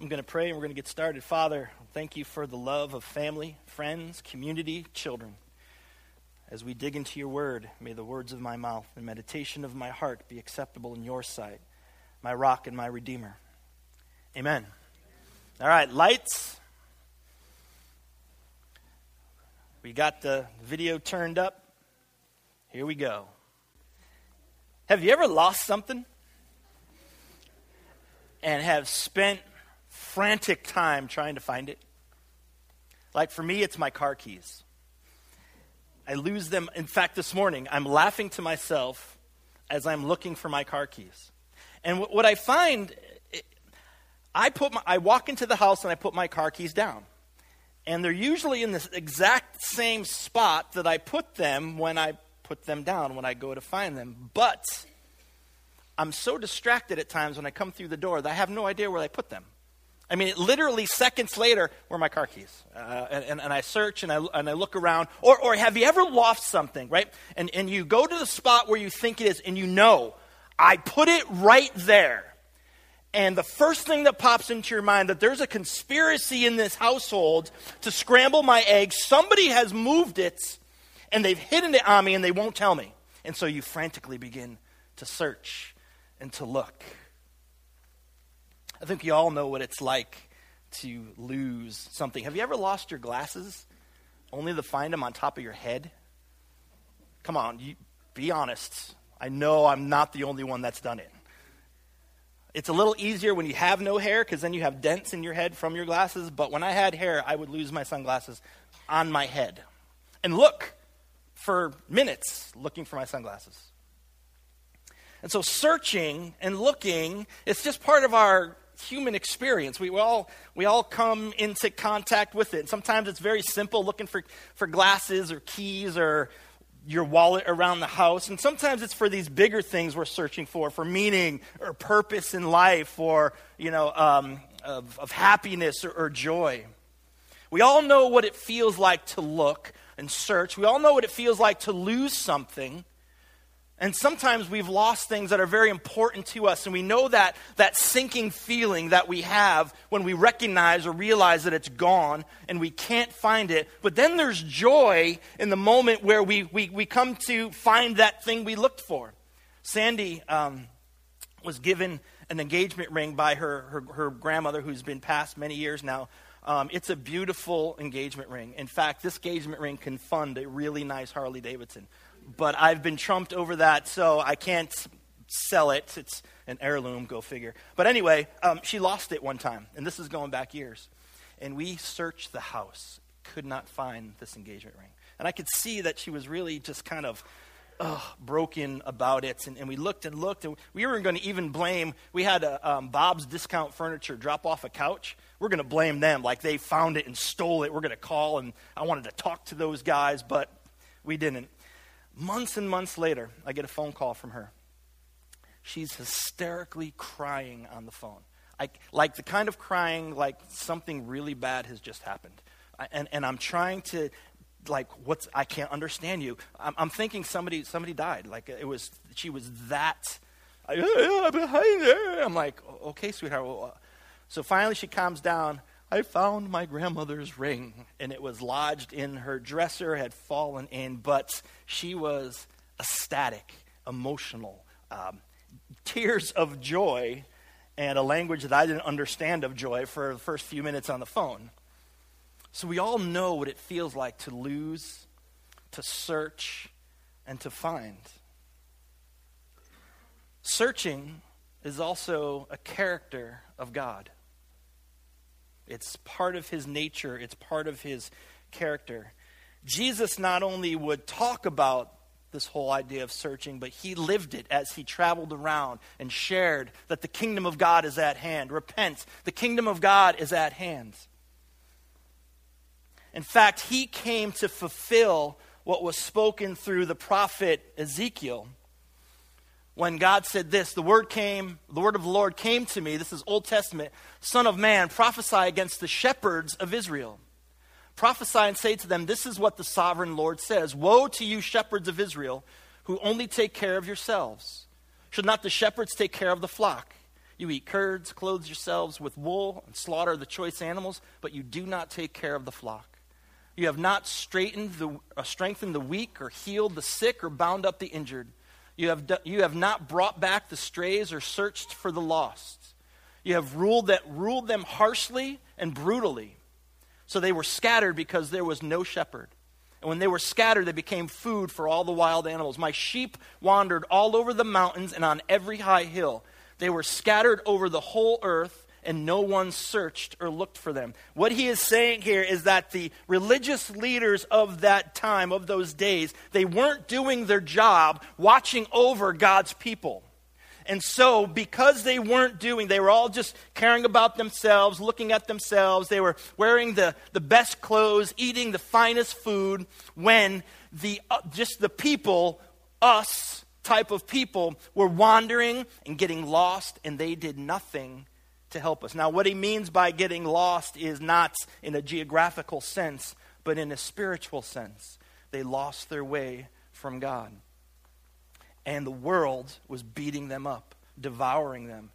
I'm going to pray and we're going to get started. Father, thank you for the love of family, friends, community, children. As we dig into your word, may the words of my mouth and meditation of my heart be acceptable in your sight, my rock and my redeemer. Amen. All right, lights. We got the video turned up. Here we go. Have you ever lost something and have spent frantic time trying to find it? Like for me, it's my car keys. I lose them. In fact, this morning, I'm laughing to myself as I'm looking for my car keys. And what I find, I, put my, I walk into the house and I put my car keys down. And they're usually in the exact same spot that I put them when I put them down, when I go to find them. But I'm so distracted at times when I come through the door that I have no idea where I put them. I mean, literally seconds later, where are my car keys? Uh, and, and, I search and I, and I look around. Or, or have you ever lost something, right? And, and you go to the spot where you think it is and you know, I put it right there. And the first thing that pops into your mind that there's a conspiracy in this household to scramble my eggs. Somebody has moved it and they've hidden it on me and they won't tell me. And so you frantically begin to search and to look. I think you all know what it's like to lose something. Have you ever lost your glasses only to find them on top of your head? Come on, you, be honest. I know I'm not the only one that's done it. It's a little easier when you have no hair because then you have dents in your head from your glasses. But when I had hair, I would lose my sunglasses on my head and look for minutes looking for my sunglasses. And so searching and looking, it's just part of our human experience. We, all, we all come into contact with it. And sometimes it's very simple, looking for, for glasses or keys or your wallet around the house. And sometimes it's for these bigger things we're searching for, for meaning or purpose in life or, you know, um, of, of happiness or, or joy. We all know what it feels like to look and search. We all know what it feels like to lose something. And sometimes we've lost things that are very important to us, and we know that, that sinking feeling that we have when we recognize or realize that it's gone and we can't find it. But then there's joy in the moment where we, we, we come to find that thing we looked for. Sandy um, was given an engagement ring by her, her, her, grandmother, who's been passed many years now. Um, it's a beautiful engagement ring. In fact, this engagement ring can fund a really nice Harley Davidson but I've been trumped over that, so I can't sell it. It's an heirloom, go figure. But anyway, um, she lost it one time, and this is going back years. And we searched the house, could not find this engagement ring. And I could see that she was really just kind of broken about it. And, and, we looked and looked, and we weren't going to even blame. We had a, um, Bob's Discount Furniture drop off a couch. We're going to blame them, like they found it and stole it. We're going to call, and I wanted to talk to those guys, but we didn't. Months and months later, I get a phone call from her. She's hysterically crying on the phone. I, like the kind of crying like something really bad has just happened. I, and, and I'm trying to, like, what's, I can't understand you. I'm, I'm thinking somebody, somebody died. Like, it was, she was that, I, am. I'm like, okay, sweetheart. Well, uh, so finally she calms down. I found my grandmother's ring, and it was lodged in her dresser, had fallen in, but she was ecstatic, emotional, um, tears of joy, and a language that I didn't understand of joy for the first few minutes on the phone. So we all know what it feels like to lose, to search, and to find. Searching is also a character of God. It's part of his nature, it's part of his character. Jesus not only would talk about this whole idea of searching, but he lived it as he traveled around and shared that the kingdom of God is at hand. Repent, the kingdom of God is at hand. In fact, he came to fulfill what was spoken through the prophet Ezekiel when God said this, the word came, the word of the Lord came to me, this is Old Testament, Son of man, prophesy against the shepherds of Israel. Prophesy and say to them, This is what the sovereign Lord says Woe to you, shepherds of Israel, who only take care of yourselves. Should not the shepherds take care of the flock? You eat curds, clothe yourselves with wool, and slaughter the choice animals, but you do not take care of the flock. You have not straightened the, uh, strengthened the weak, or healed the sick, or bound up the injured. You have, you have not brought back the strays, or searched for the lost. You have ruled, that, ruled them harshly and brutally. So they were scattered because there was no shepherd. And when they were scattered, they became food for all the wild animals. My sheep wandered all over the mountains and on every high hill. They were scattered over the whole earth, and no one searched or looked for them. What he is saying here is that the religious leaders of that time, of those days, they weren't doing their job watching over God's people. And so, because they weren't doing, they were all just caring about themselves, looking at themselves. They were wearing the, the best clothes, eating the finest food, when the, uh, just the people, us type of people, were wandering and getting lost, and they did nothing to help us. Now, what he means by getting lost is not in a geographical sense, but in a spiritual sense. They lost their way from God and the world was beating them up, devouring them.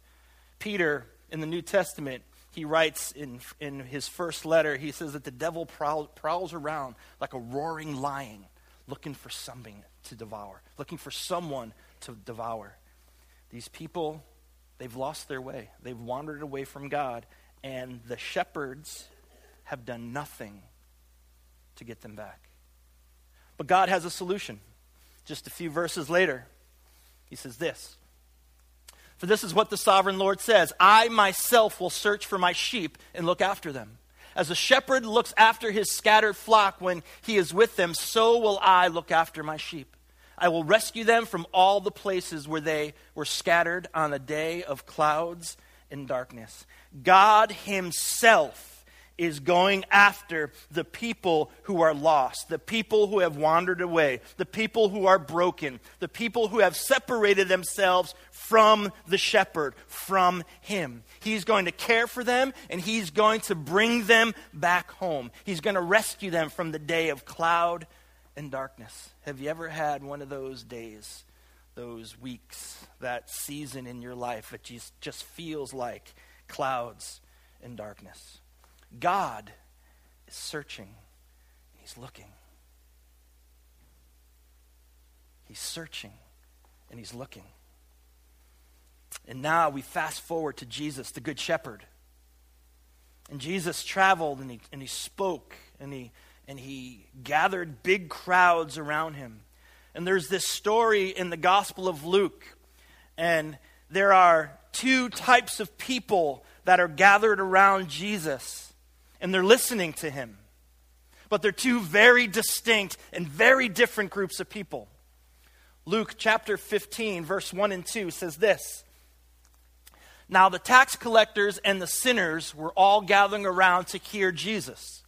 Peter, in the New Testament, he writes in, in his first letter, he says that the devil prowl, prowls around like a roaring lion looking for something to devour, looking for someone to devour. These people, they've lost their way. They've wandered away from God, and the shepherds have done nothing to get them back. But God has a solution. Just a few verses later, he says this For this is what the sovereign Lord says I myself will search for my sheep and look after them. As a shepherd looks after his scattered flock when he is with them, so will I look after my sheep. I will rescue them from all the places where they were scattered on a day of clouds and darkness. God Himself is going after the people who are lost, the people who have wandered away, the people who are broken, the people who have separated themselves from the shepherd, from him. He's going to care for them and he's going to bring them back home. He's going to rescue them from the day of cloud and darkness. Have you ever had one of those days, those weeks, that season in your life that just, feels like clouds and darkness? God is searching, He's looking. He's searching and He's looking. And now we fast forward to Jesus, the Good Shepherd. And Jesus traveled and he, and he spoke and he, and he gathered big crowds around him. And there's this story in the Gospel of Luke. And there are two types of people that are gathered around Jesus and they're listening to him. But they're two very distinct and very different groups of people. Luke chapter 15, verse 1 and 2 says this Now the tax collectors and the sinners were all gathering around to hear Jesus.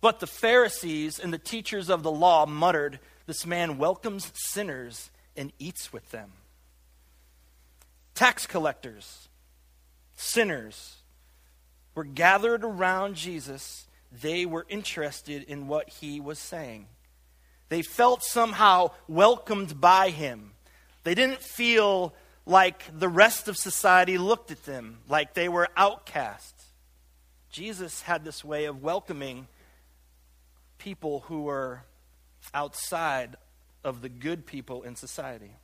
But the Pharisees and the teachers of the law muttered, This man welcomes sinners and eats with them. Tax collectors, sinners, were gathered around Jesus, they were interested in what he was saying. They felt somehow welcomed by him. They didn't feel like the rest of society looked at them, like they were outcasts. Jesus had this way of welcoming people who were outside of the good people in society.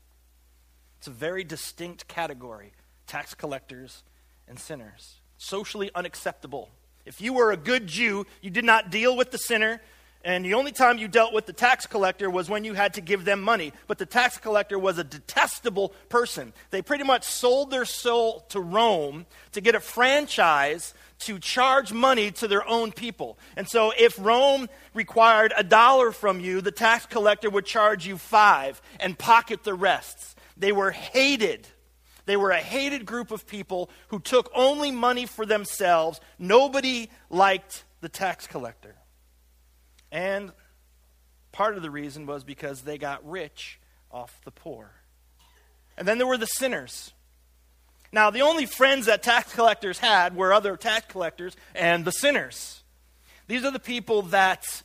It's a very distinct category tax collectors and sinners socially unacceptable. If you were a good Jew, you did not deal with the sinner, and the only time you dealt with the tax collector was when you had to give them money. But the tax collector was a detestable person. They pretty much sold their soul to Rome to get a franchise to charge money to their own people. And so if Rome required a dollar from you, the tax collector would charge you five and pocket the rest. They were hated they were a hated group of people who took only money for themselves. Nobody liked the tax collector. And part of the reason was because they got rich off the poor. And then there were the sinners. Now, the only friends that tax collectors had were other tax collectors and the sinners. These are the people that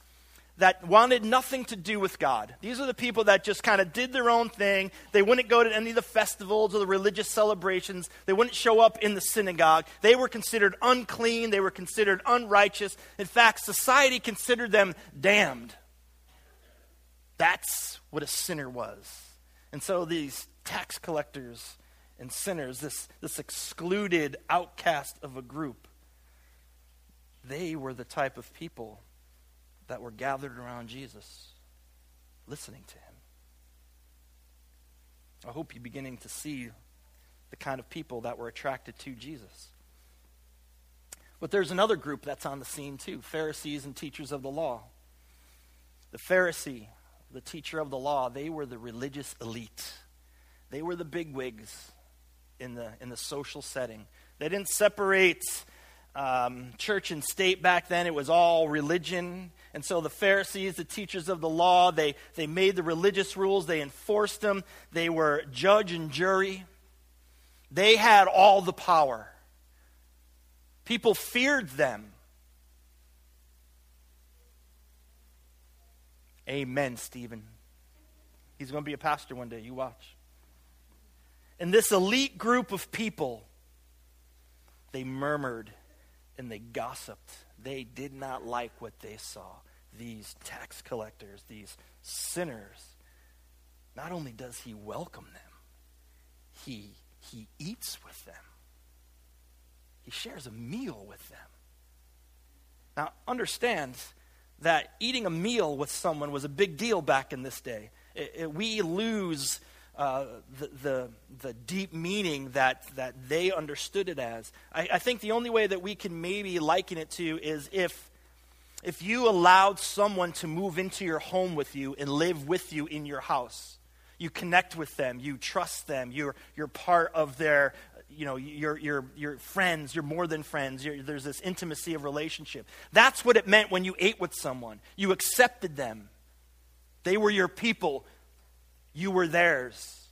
that wanted nothing to do with God. These are the people that just kind of did their own thing. They wouldn't go to any of the festivals or the religious celebrations. They wouldn't show up in the synagogue. They were considered unclean. They were considered unrighteous. In fact, society considered them damned. That's what a sinner was. And so these tax collectors and sinners, this, this excluded outcast of a group, they were the type of people that were gathered around Jesus, listening to him. I hope you're beginning to see the kind of people that were attracted to Jesus. But there's another group that's on the scene too Pharisees and teachers of the law. The Pharisee, the teacher of the law, they were the religious elite. They were the bigwigs in the, in the social setting. They didn't separate um, church and state back then, it was all religion. And so the Pharisees, the teachers of the law, they, they made the religious rules, they enforced them, they were judge and jury. They had all the power. People feared them. Amen, Stephen. He's going to be a pastor one day. You watch. And this elite group of people, they murmured and they gossiped. They did not like what they saw. These tax collectors, these sinners. Not only does he welcome them, he, he eats with them, he shares a meal with them. Now, understand that eating a meal with someone was a big deal back in this day. It, it, we lose uh, the, the, the, deep meaning that, that they understood it as. I, I think the only way that we can maybe liken it to is if, if you allowed someone to move into your home with you and live with you in your house. You connect with them, you trust them, you're, you're part of their, you know, you're, you're, you're friends, you're more than friends, you're, there's this intimacy of relationship. That's what it meant when you ate with someone. You accepted them, they were your people you were theirs.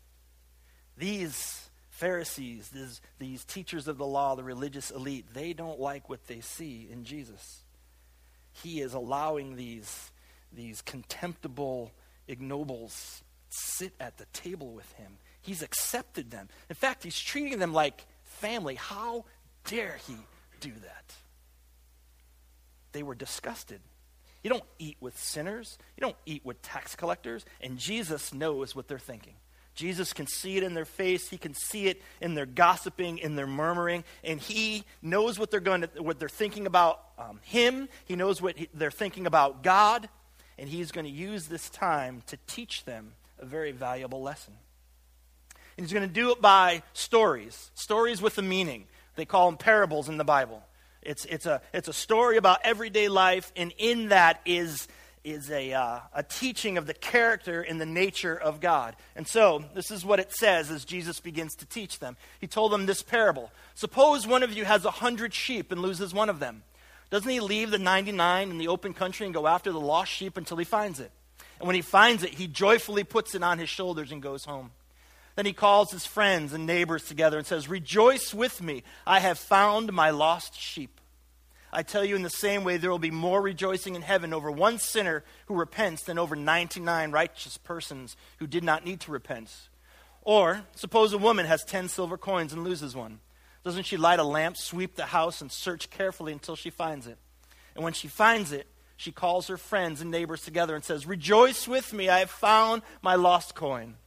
These Pharisees, these, these teachers of the law, the religious elite, they don't like what they see in Jesus. He is allowing these, these contemptible ignobles sit at the table with him. He's accepted them. In fact, he's treating them like family. How dare he do that? They were disgusted. You don't eat with sinners, you don't eat with tax collectors, and Jesus knows what they're thinking. Jesus can see it in their face. He can see it in their gossiping, in their murmuring, and he knows what they're going to, what they're thinking about um, him. He knows what he, they're thinking about God, and he's going to use this time to teach them a very valuable lesson. And he's going to do it by stories, stories with a meaning. They call them parables in the Bible. It's, it's, a, it's a story about everyday life, and in that is, is a, uh, a teaching of the character and the nature of God. And so, this is what it says as Jesus begins to teach them. He told them this parable Suppose one of you has a hundred sheep and loses one of them. Doesn't he leave the 99 in the open country and go after the lost sheep until he finds it? And when he finds it, he joyfully puts it on his shoulders and goes home. Then he calls his friends and neighbors together and says, Rejoice with me, I have found my lost sheep. I tell you, in the same way, there will be more rejoicing in heaven over one sinner who repents than over 99 righteous persons who did not need to repent. Or, suppose a woman has 10 silver coins and loses one. Doesn't she light a lamp, sweep the house, and search carefully until she finds it? And when she finds it, she calls her friends and neighbors together and says, Rejoice with me, I have found my lost coin.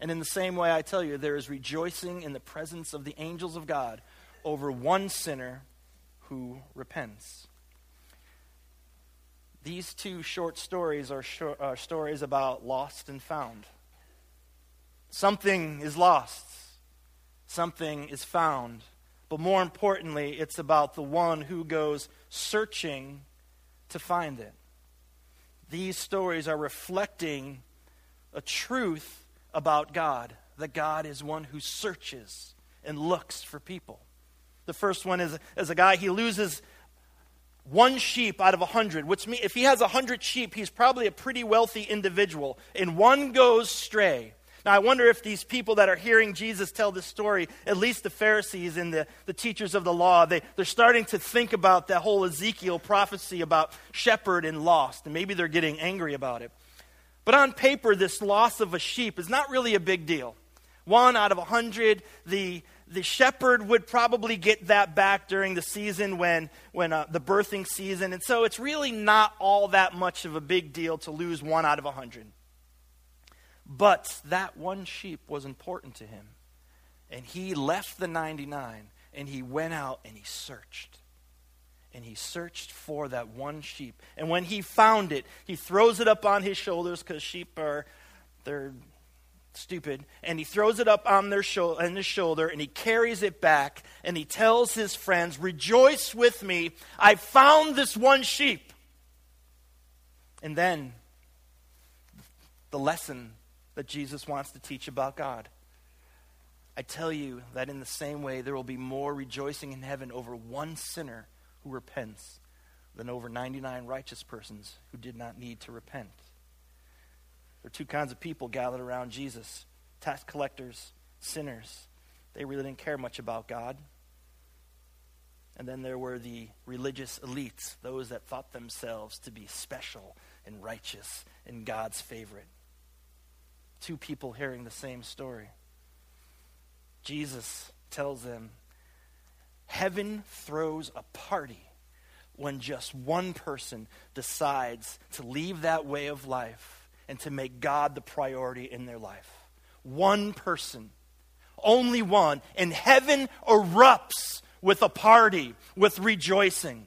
And in the same way, I tell you, there is rejoicing in the presence of the angels of God over one sinner who repents. These two short stories are, short, are uh, stories about lost and found. Something is lost, something is found. But more importantly, it's about the one who goes searching to find it. These stories are reflecting a truth about God that God is one who searches and looks for people. The first one is, is a guy, he loses one sheep out of a hundred, which means if he has a hundred sheep, he's probably a pretty wealthy individual, and one goes stray. Now, I wonder if these people that are hearing Jesus tell this story, at least the Pharisees and the, the teachers of the law, they, they're starting to think about that whole Ezekiel prophecy about shepherd and lost, and maybe they're getting angry about it. But on paper, this loss of a sheep is not really a big deal. One out of a hundred, the, the shepherd would probably get that back during the season when, when uh, the birthing season. And so it's really not all that much of a big deal to lose one out of a hundred. But that one sheep was important to him. And he left the 99 and he went out and he searched. And he searched for that one sheep. And when he found it, he throws it up on his shoulders because sheep are, they're stupid. And he throws it up on, their sho- on his shoulder and he carries it back and he tells his friends, Rejoice with me, I found this one sheep. And then the lesson that Jesus wants to teach about God. I tell you that in the same way, there will be more rejoicing in heaven over one sinner who repents than over 99 righteous persons who did not need to repent. There are two kinds of people gathered around Jesus tax collectors, sinners. They really didn't care much about God. And then there were the religious elites, those that thought themselves to be special and righteous and God's favorite two people hearing the same story. Jesus tells them, Heaven throws a party when just one person decides to leave that way of life and to make God the priority in their life. One person, only one, and heaven erupts with a party, with rejoicing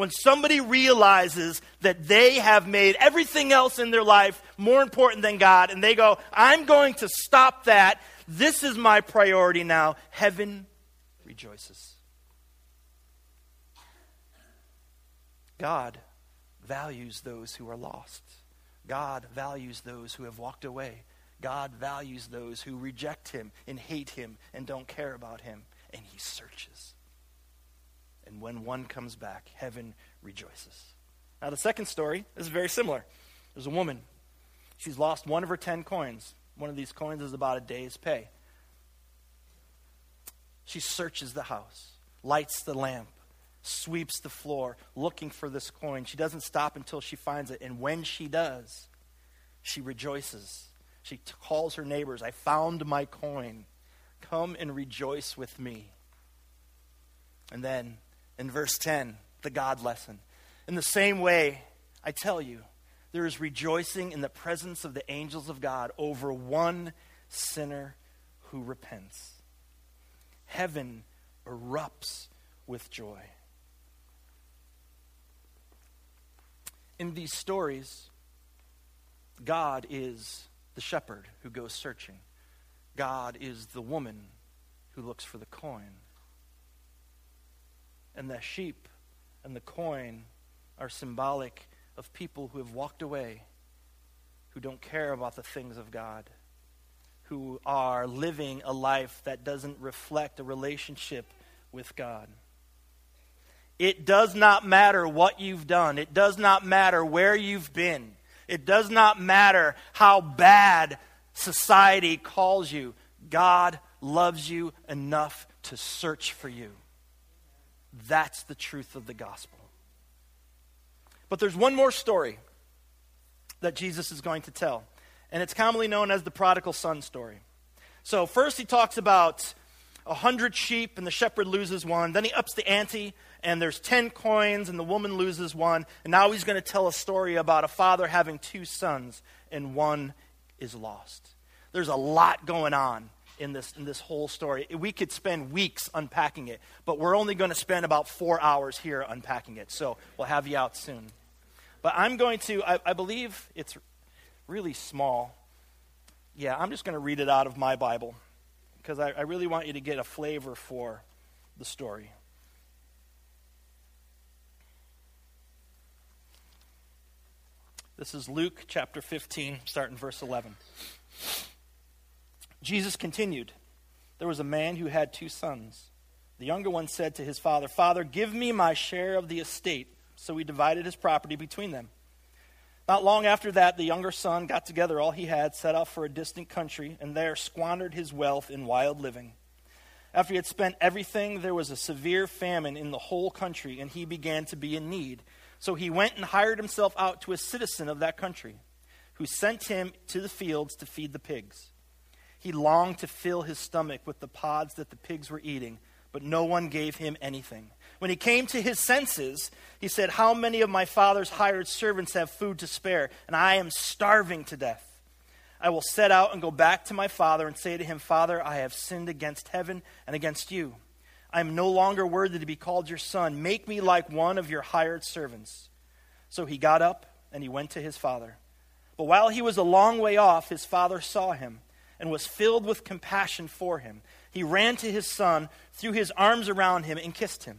when somebody realizes that they have made everything else in their life more important than God, and they go, I'm going to stop that. This is my priority now. Heaven rejoices. God values those who are lost. God values those who have walked away. God values those who reject him and hate him and don't care about him. And he searches. And when one comes back, heaven rejoices. Now, the second story is very similar. There's a woman. She's lost one of her ten coins. One of these coins is about a day's pay. She searches the house, lights the lamp, sweeps the floor, looking for this coin. She doesn't stop until she finds it. And when she does, she rejoices. She calls her neighbors, I found my coin. Come and rejoice with me. And then in verse 10, the God lesson. In the same way, I tell you, there is rejoicing in the presence of the angels of God over one sinner who repents. Heaven erupts with joy. In these stories, God is the shepherd who goes searching. God is the woman who looks for the coin and the sheep and the coin are symbolic of people who have walked away, who don't care about the things of God, who are living a life that doesn't reflect a relationship with God. It does not matter what you've done. It does not matter where you've been. It does not matter how bad society calls you. God loves you enough to search for you. That's the truth of the gospel. But there's one more story that Jesus is going to tell, and it's commonly known as the prodigal son story. So, first he talks about a hundred sheep, and the shepherd loses one. Then he ups the ante, and there's ten coins, and the woman loses one. And now he's going to tell a story about a father having two sons, and one is lost. There's a lot going on in this, in this whole story. We could spend weeks unpacking it, but we're only going to spend about four hours here unpacking it. So we'll have you out soon. But I'm going to, I, I believe it's really small. Yeah, I'm just going to read it out of my Bible because I, I really want you to get a flavor for the story. This is Luke chapter 15, starting verse 11. Jesus continued There was a man who had two sons. The younger one said to his father, Father, give me my share of the estate. So he divided his property between them. Not long after that, the younger son got together all he had, set off for a distant country, and there squandered his wealth in wild living. After he had spent everything, there was a severe famine in the whole country, and he began to be in need. So he went and hired himself out to a citizen of that country, who sent him to the fields to feed the pigs. He longed to fill his stomach with the pods that the pigs were eating, but no one gave him anything. When he came to his senses, he said, How many of my father's hired servants have food to spare, and I am starving to death? I will set out and go back to my father and say to him, Father, I have sinned against heaven and against you. I am no longer worthy to be called your son. Make me like one of your hired servants. So he got up and he went to his father. But while he was a long way off, his father saw him and was filled with compassion for him. He ran to his son, threw his arms around him, and kissed him.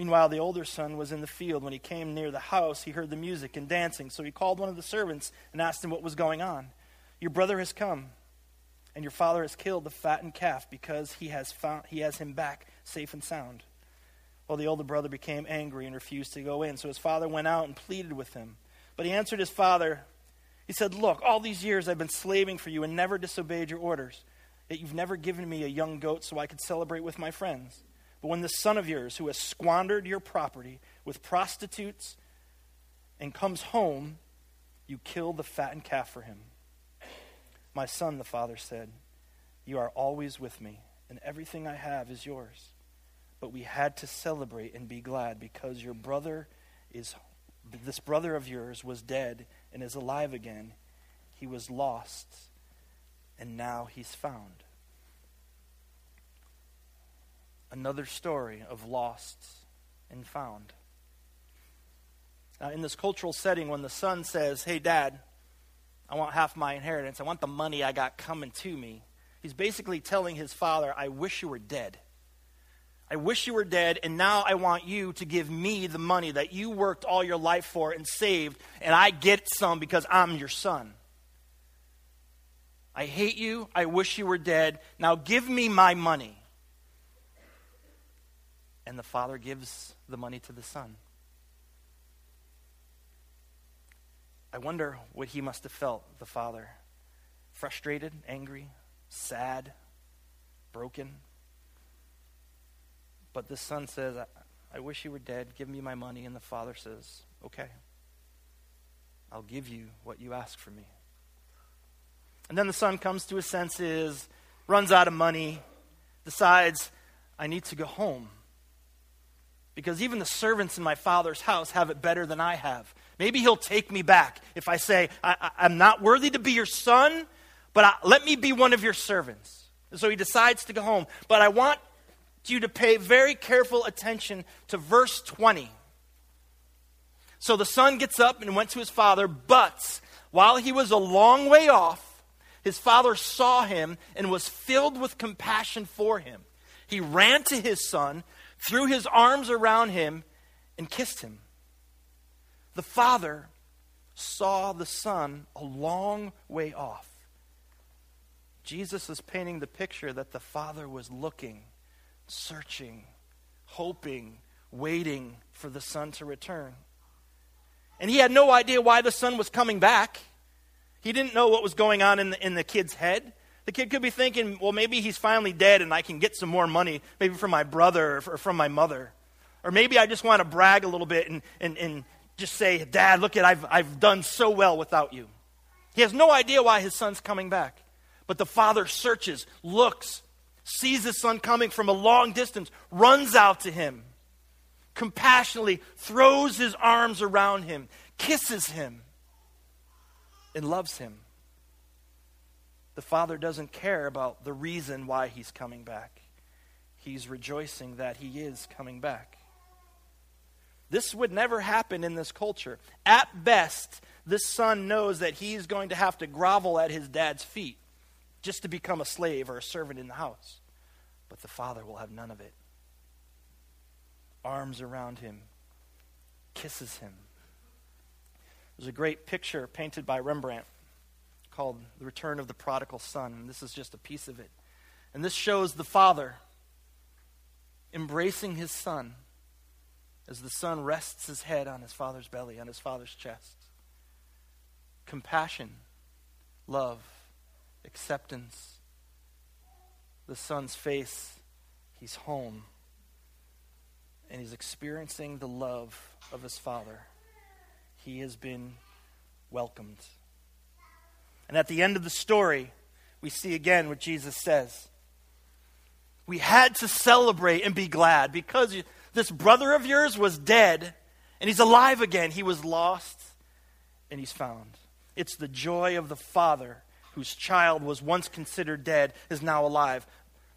Meanwhile, the older son was in the field. When he came near the house, he heard the music and dancing. So he called one of the servants and asked him what was going on. Your brother has come, and your father has killed the fattened calf because he has, found, he has him back safe and sound. Well, the older brother became angry and refused to go in. So his father went out and pleaded with him. But he answered his father, He said, Look, all these years I've been slaving for you and never disobeyed your orders. Yet you've never given me a young goat so I could celebrate with my friends. But when this son of yours, who has squandered your property with prostitutes and comes home, you kill the fattened calf for him. My son, the father said, You are always with me, and everything I have is yours. But we had to celebrate and be glad because your brother is, this brother of yours was dead and is alive again. He was lost, and now he's found another story of lost and found. Now, in this cultural setting, when the son says, Hey, dad, I want half my inheritance, I want the money I got coming to me, he's basically telling his father, I wish you were dead. I wish you were dead, and now I want you to give me the money that you worked all your life for and saved, and I get some because I'm your son. I hate you. I wish you were dead. Now give me my money and the father gives the money to the son. I wonder what he must have felt, the father. Frustrated, angry, sad, broken. But the son says, I, I wish you were dead. Give me my money. And the father says, Okay. I'll give you what you ask for me. And then the son comes to his senses, runs out of money, decides, I need to go home because even the servants in my father's house have it better than I have. Maybe he'll take me back if I say, I, am not worthy to be your son, but I, let me be one of your servants. And so he decides to go home. But I want you to pay very careful attention to verse 20. So the son gets up and went to his father, but while he was a long way off, his father saw him and was filled with compassion for him. He ran to his son threw his arms around him, and kissed him. The father saw the son a long way off. Jesus is painting the picture that the father was looking, searching, hoping, waiting for the son to return. And he had no idea why the son was coming back. He didn't know what was going on in the, in the kid's head. The kid could be thinking, well, maybe he's finally dead and I can get some more money, maybe from my brother or from my mother. Or maybe I just want to brag a little bit and, and, and just say, Dad, look at I've, I've done so well without you. He has no idea why his son's coming back. But the father searches, looks, sees his son coming from a long distance, runs out to him, compassionately throws his arms around him, kisses him, and loves him the father doesn't care about the reason why he's coming back. He's rejoicing that he is coming back. This would never happen in this culture. At best, this son knows that he's going to have to grovel at his dad's feet. just to become a slave or a servant in the house. But the Father will have none of it. Arms around him, kisses him. There's a great picture painted by Rembrandt called The Return of the Prodigal Son. And this is just a piece of it. And this shows the Father embracing his Son as the Son rests his head on his Father's belly, on his Father's chest. Compassion, love, acceptance. The Son's face, he's home. And he's experiencing the love of his Father. He has been welcomed. And at the end of the story, we see again what Jesus says. We had to celebrate and be glad because this brother of yours was dead and he's alive again. He was lost and he's found. It's the joy of the father whose child was once considered dead is now alive.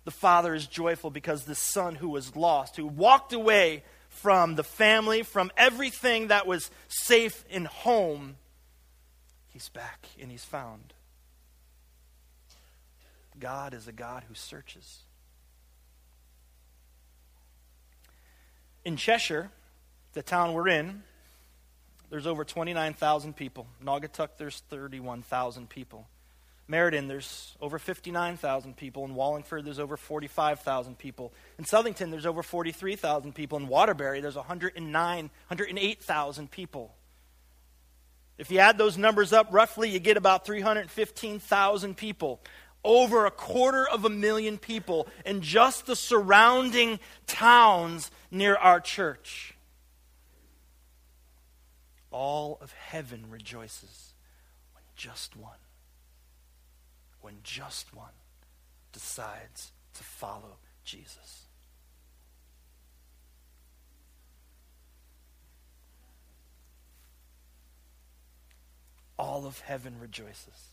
The father is joyful because the son who was lost, who walked away from the family, from everything that was safe in home, he's back and he's found. God is a God who searches. In Cheshire, the town we're in, there's over 29,000 people. Naugatuck, there's 31,000 people. Meriden, there's over 59,000 people. In Wallingford, there's over 45,000 people. In Southington, there's over 43,000 people. In Waterbury, there's 109, 108,000 people. If you add those numbers up, roughly you get about 315,000 people over a quarter of a million people in just the surrounding towns near our church. All of heaven rejoices when just one, when just one decides to follow Jesus. All of heaven rejoices.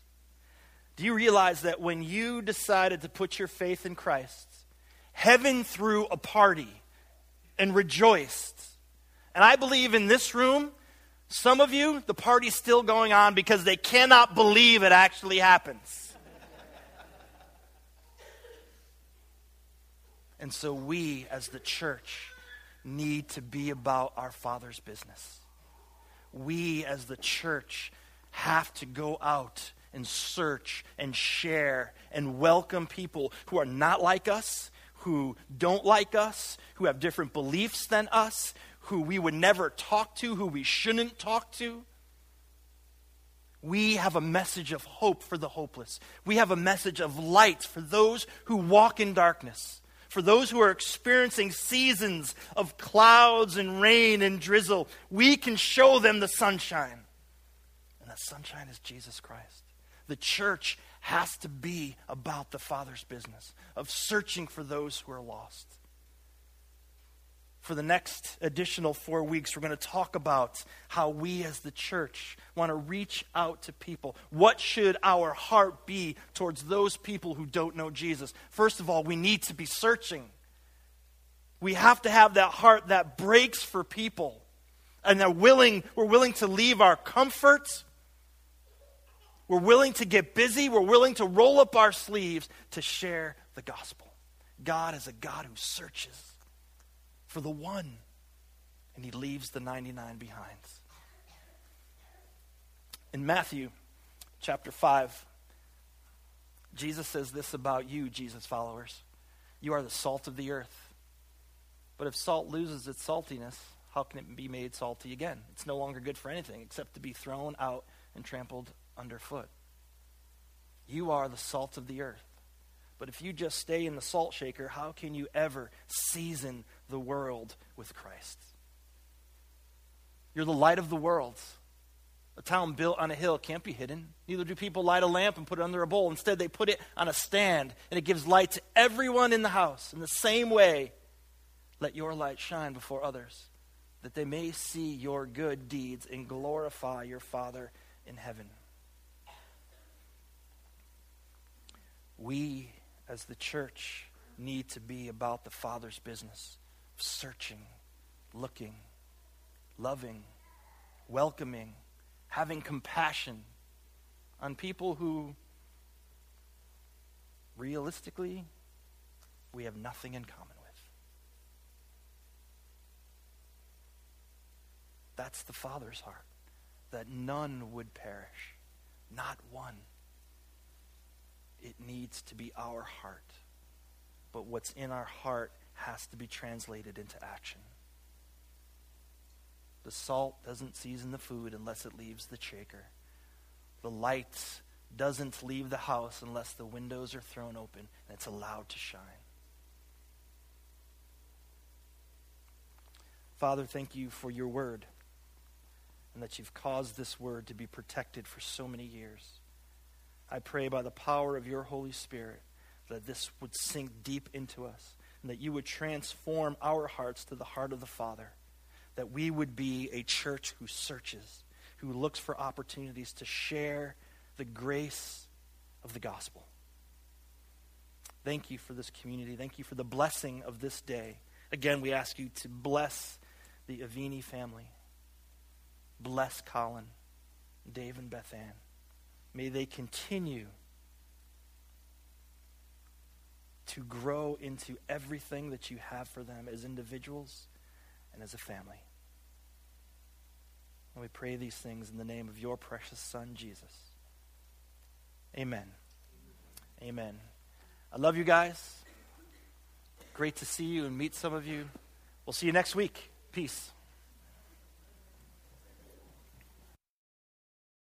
Do you realize that when you decided to put your faith in Christ, heaven threw a party and rejoiced? And I believe in this room, some of you, the party's still going on because they cannot believe it actually happens. and so we, as the church, need to be about our Father's business. We, as the church, have to go out and search and share and welcome people who are not like us, who don't like us, who have different beliefs than us, who we would never talk to, who we shouldn't talk to. We have a message of hope for the hopeless. We have a message of light for those who walk in darkness, for those who are experiencing seasons of clouds and rain and drizzle. We can show them the sunshine. That sunshine is Jesus Christ. The church has to be about the Father's business of searching for those who are lost. For the next additional four weeks, we're going to talk about how we as the church want to reach out to people. What should our heart be towards those people who don't know Jesus? First of all, we need to be searching. We have to have that heart that breaks for people and that willing, we're willing to leave our comforts we're willing to get busy. We're willing to roll up our sleeves to share the gospel. God is a God who searches for the one, and he leaves the 99 behind. In Matthew chapter 5, Jesus says this about you, Jesus followers. You are the salt of the earth. But if salt loses its saltiness, how can it be made salty again? It's no longer good for anything except to be thrown out and trampled underfoot. You are the salt of the earth. But if you just stay in the salt shaker, how can you ever season the world with Christ? You're the light of the world. A town built on a hill can't be hidden. Neither do people light a lamp and put it under a bowl. Instead, they put it on a stand, and it gives light to everyone in the house. In the same way, let your light shine before others, that they may see your good deeds and glorify your Father in heaven. We, as the church, need to be about the Father's business searching, looking, loving, welcoming, having compassion on people who realistically, we have nothing in common with. That's the Father's heart, that none would perish, not one. It needs to be our heart. But what's in our heart has to be translated into action. The salt doesn't season the food unless it leaves the shaker. The light doesn't leave the house unless the windows are thrown open and it's allowed to shine. Father, thank you for your word and that you've caused this word to be protected for so many years. I pray by the power of your Holy Spirit that this would sink deep into us and that you would transform our hearts to the heart of the Father, that we would be a church who searches, who looks for opportunities to share the grace of the gospel. Thank you for this community. Thank you for the blessing of this day. Again, we ask you to bless the Avini family. Bless Colin, Dave, and Beth Ann. May they continue to grow into everything that you have for them as individuals and as a family. And we pray these things in the name of your precious Son, Jesus. Amen. Amen. I love you guys. Great to see you and meet some of you. We'll see you next week. Peace.